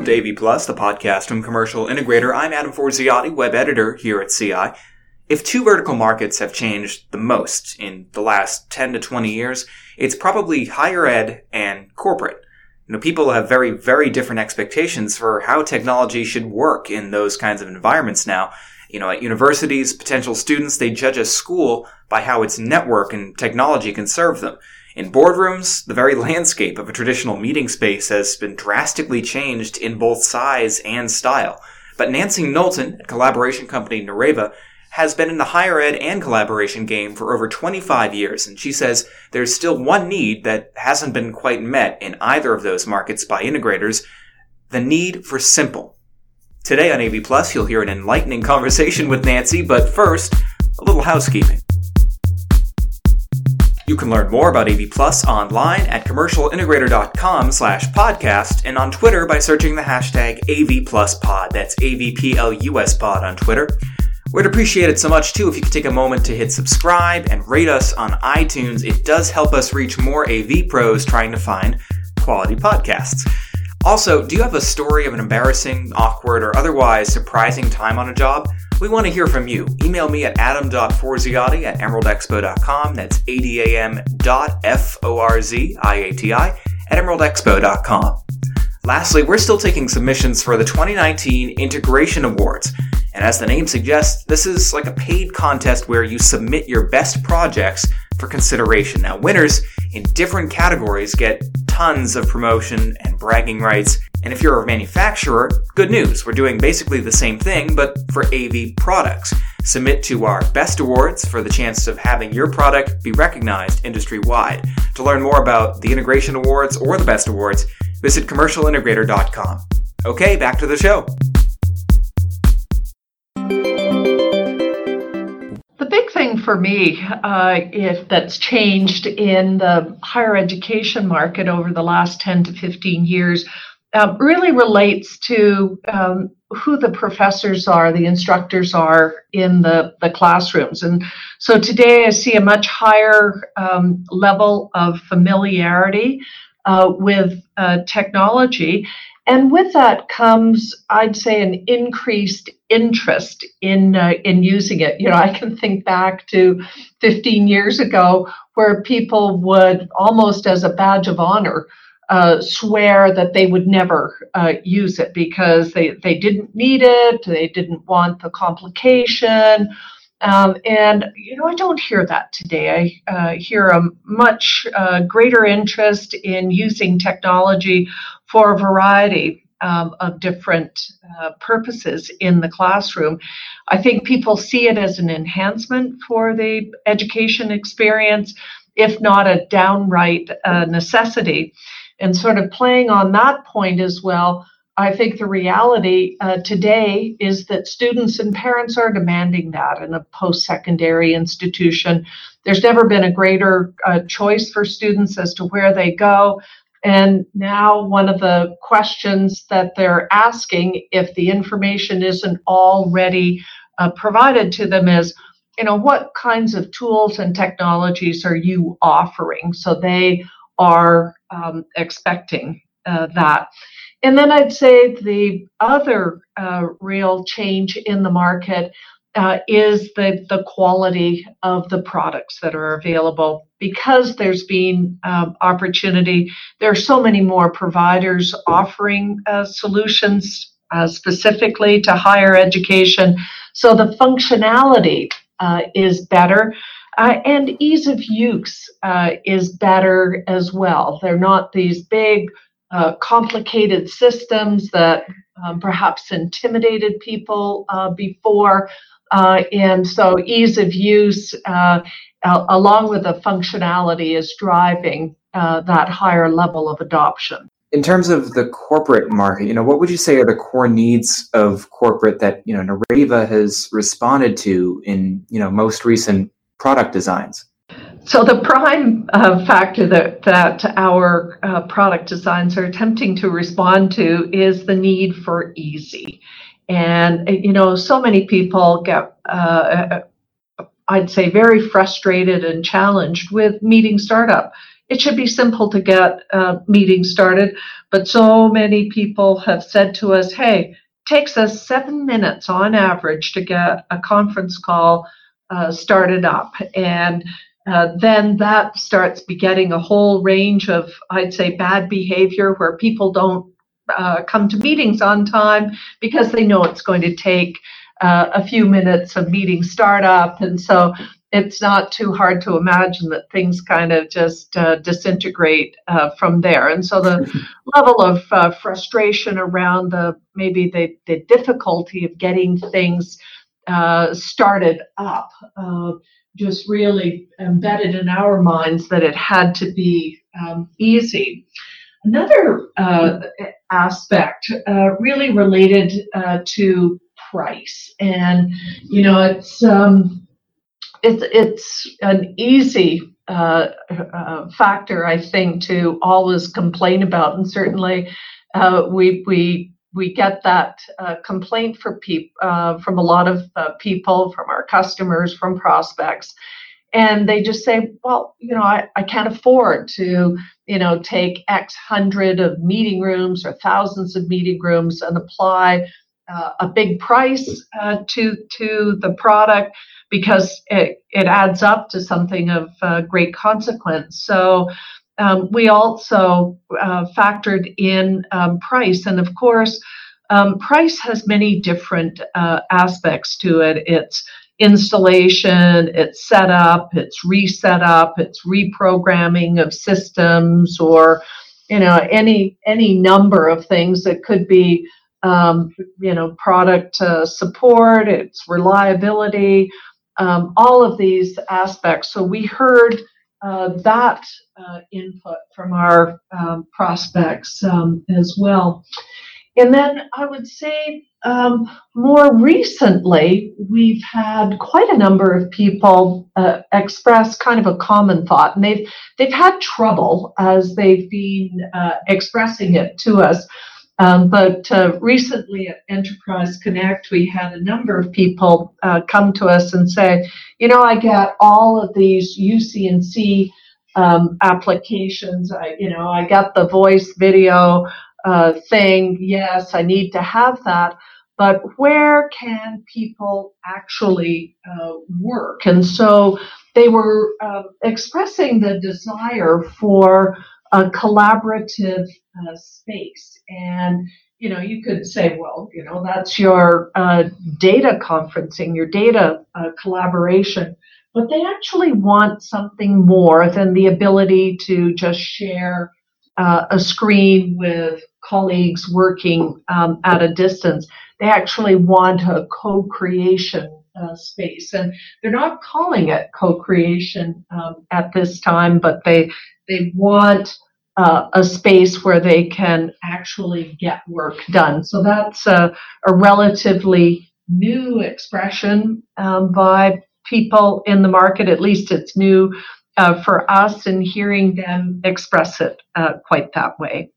Welcome to AV Plus, the podcast from Commercial Integrator. I'm Adam Forziati, web editor here at CI. If two vertical markets have changed the most in the last 10 to 20 years, it's probably higher ed and corporate. You know, people have very, very different expectations for how technology should work in those kinds of environments now. You know, at universities, potential students, they judge a school by how its network and technology can serve them. In boardrooms, the very landscape of a traditional meeting space has been drastically changed in both size and style. But Nancy Knowlton at collaboration company Nureva has been in the higher ed and collaboration game for over 25 years, and she says there's still one need that hasn't been quite met in either of those markets by integrators the need for simple. Today on AV Plus, you'll hear an enlightening conversation with Nancy, but first, a little housekeeping. You can learn more about AV Plus online at commercialintegrator.com slash podcast and on Twitter by searching the hashtag AVPlusPod. That's AVPLUS pod on Twitter. We'd appreciate it so much too if you could take a moment to hit subscribe and rate us on iTunes. It does help us reach more AV pros trying to find quality podcasts. Also, do you have a story of an embarrassing, awkward, or otherwise surprising time on a job? We want to hear from you. Email me at adam.forziati at emeraldexpo.com. That's A-D-A-M dot F-O-R-Z-I-A-T-I at emeraldexpo.com. Lastly, we're still taking submissions for the 2019 Integration Awards. And as the name suggests, this is like a paid contest where you submit your best projects for consideration. Now, winners in different categories get tons of promotion and bragging rights. And if you're a manufacturer, good news. We're doing basically the same thing, but for AV products. Submit to our best awards for the chance of having your product be recognized industry wide. To learn more about the integration awards or the best awards, visit commercialintegrator.com. Okay, back to the show. The big thing for me uh, if that's changed in the higher education market over the last 10 to 15 years uh, really relates to um, who the professors are, the instructors are in the, the classrooms. And so today I see a much higher um, level of familiarity uh, with uh, technology. And with that comes, I'd say, an increased interest in uh, in using it. You know, I can think back to 15 years ago where people would almost as a badge of honor uh, swear that they would never uh, use it because they, they didn't need it, they didn't want the complication. Um, and, you know, I don't hear that today. I uh, hear a much uh, greater interest in using technology for a variety um, of different uh, purposes in the classroom. I think people see it as an enhancement for the education experience, if not a downright uh, necessity. And sort of playing on that point as well, I think the reality uh, today is that students and parents are demanding that in a post secondary institution. There's never been a greater uh, choice for students as to where they go. And now, one of the questions that they're asking, if the information isn't already uh, provided to them, is, you know, what kinds of tools and technologies are you offering? So they are um, expecting uh, that. And then I'd say the other uh, real change in the market uh, is the, the quality of the products that are available. Because there's been um, opportunity, there are so many more providers offering uh, solutions uh, specifically to higher education. So the functionality uh, is better. Uh, and ease of use uh, is better as well. They're not these big, uh, complicated systems that um, perhaps intimidated people uh, before. Uh, and so, ease of use, uh, along with the functionality, is driving that higher level of adoption. In terms of the corporate market, you know, what would you say are the core needs of corporate that you know Nureva has responded to in you know most recent product designs? So the prime uh, factor that that our uh, product designs are attempting to respond to is the need for easy, and you know so many people get. Uh, I'd say very frustrated and challenged with meeting startup it should be simple to get uh, meetings started. But so many people have said to us, hey, takes us seven minutes on average to get a conference call uh, started up. And uh, then that starts begetting a whole range of, I'd say, bad behavior where people don't uh, come to meetings on time because they know it's going to take uh, a few minutes of meeting startup. And so it's not too hard to imagine that things kind of just uh, disintegrate uh, from there. And so the level of uh, frustration around the maybe the, the difficulty of getting things uh, started up uh, just really embedded in our minds that it had to be um, easy. Another uh, aspect really related to price. And, you know, it's, um, it's it's an easy uh, uh, factor, I think, to always complain about, and certainly uh, we we we get that uh, complaint for peop- uh, from a lot of uh, people, from our customers, from prospects, and they just say, well, you know, I, I can't afford to, you know, take X hundred of meeting rooms or thousands of meeting rooms and apply a big price to to the product because it, it adds up to something of uh, great consequence. So um, we also uh, factored in um, price. And of course, um, price has many different uh, aspects to it. It's installation, it's setup, it's reset up, it's reprogramming of systems, or you know any any number of things that could be um, you know product uh, support, its reliability, um, all of these aspects. So we heard uh, that uh, input from our um, prospects um, as well. And then I would say um, more recently, we've had quite a number of people uh, express kind of a common thought, and they've they've had trouble as they've been uh, expressing it to us um, but uh, recently at Enterprise Connect, we had a number of people uh, come to us and say, you know, I got all of these UC&C um, applications. I, you know, I got the voice video uh, thing. Yes, I need to have that. But where can people actually uh, work? And so they were um, expressing the desire for a collaborative uh, space. And, you know, you could say, well, you know, that's your uh, data conferencing, your data uh, collaboration. But they actually want something more than the ability to just share uh, a screen with colleagues working um, at a distance. They actually want a co-creation uh, space, and they're not calling it co-creation um, at this time, but they they want uh, a space where they can actually get work done. So that's a, a relatively new expression um, by people in the market. At least it's new uh, for us, and hearing them express it uh, quite that way.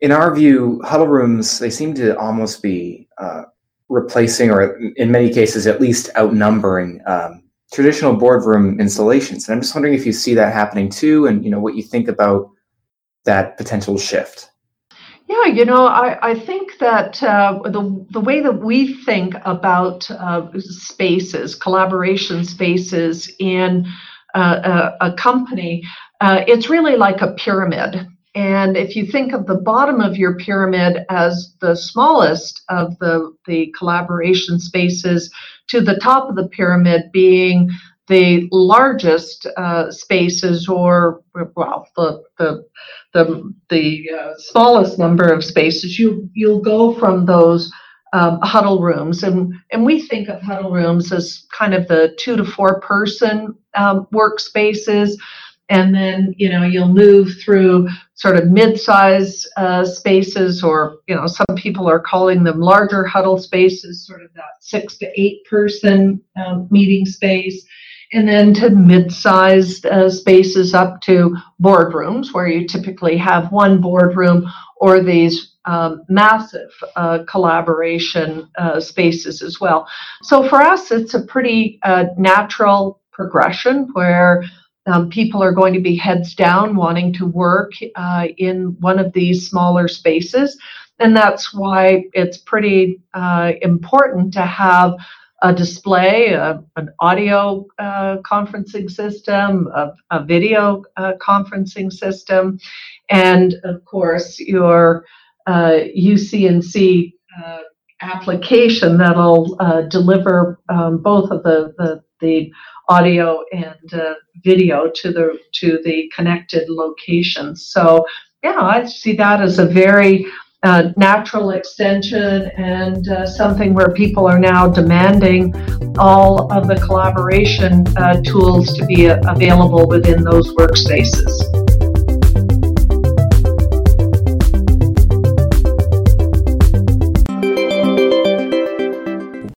In our view, huddle rooms they seem to almost be uh, replacing, or in many cases, at least outnumbering. Um, traditional boardroom installations and i'm just wondering if you see that happening too and you know what you think about that potential shift? Yeah, you know, I, I think that uh, the, the way that we think about uh, spaces, collaboration spaces in uh, a, a, company, uh, it's really like a pyramid. And if you think of the bottom of your pyramid as the smallest of the, the collaboration spaces, to the top of the pyramid being the largest uh, spaces or well the the the, the uh, smallest number of spaces. You you'll go from those um, huddle rooms. And and we think of huddle rooms as kind of the two to four person um, workspaces and then you know you'll move through sort of mid-size uh, spaces or you know some people are calling them larger huddle spaces sort of that six to eight person um, meeting space and then to mid-sized uh, spaces up to boardrooms where you typically have one boardroom or these um, massive uh, collaboration uh, spaces as well. So for us, it's a pretty uh, natural progression where um, people are going to be heads down wanting to work uh, in one of these smaller spaces. And that's why it's pretty uh, important to have a display, a, an audio uh, conferencing system, a, a video uh, conferencing system, and of course your UC&C uh, application that'll uh, deliver um, both of the, the, the audio and uh, video to the to the connected locations. So yeah, I see that as a very uh, natural extension and uh, something where people are now demanding all of the collaboration uh, tools to be available within those workspaces.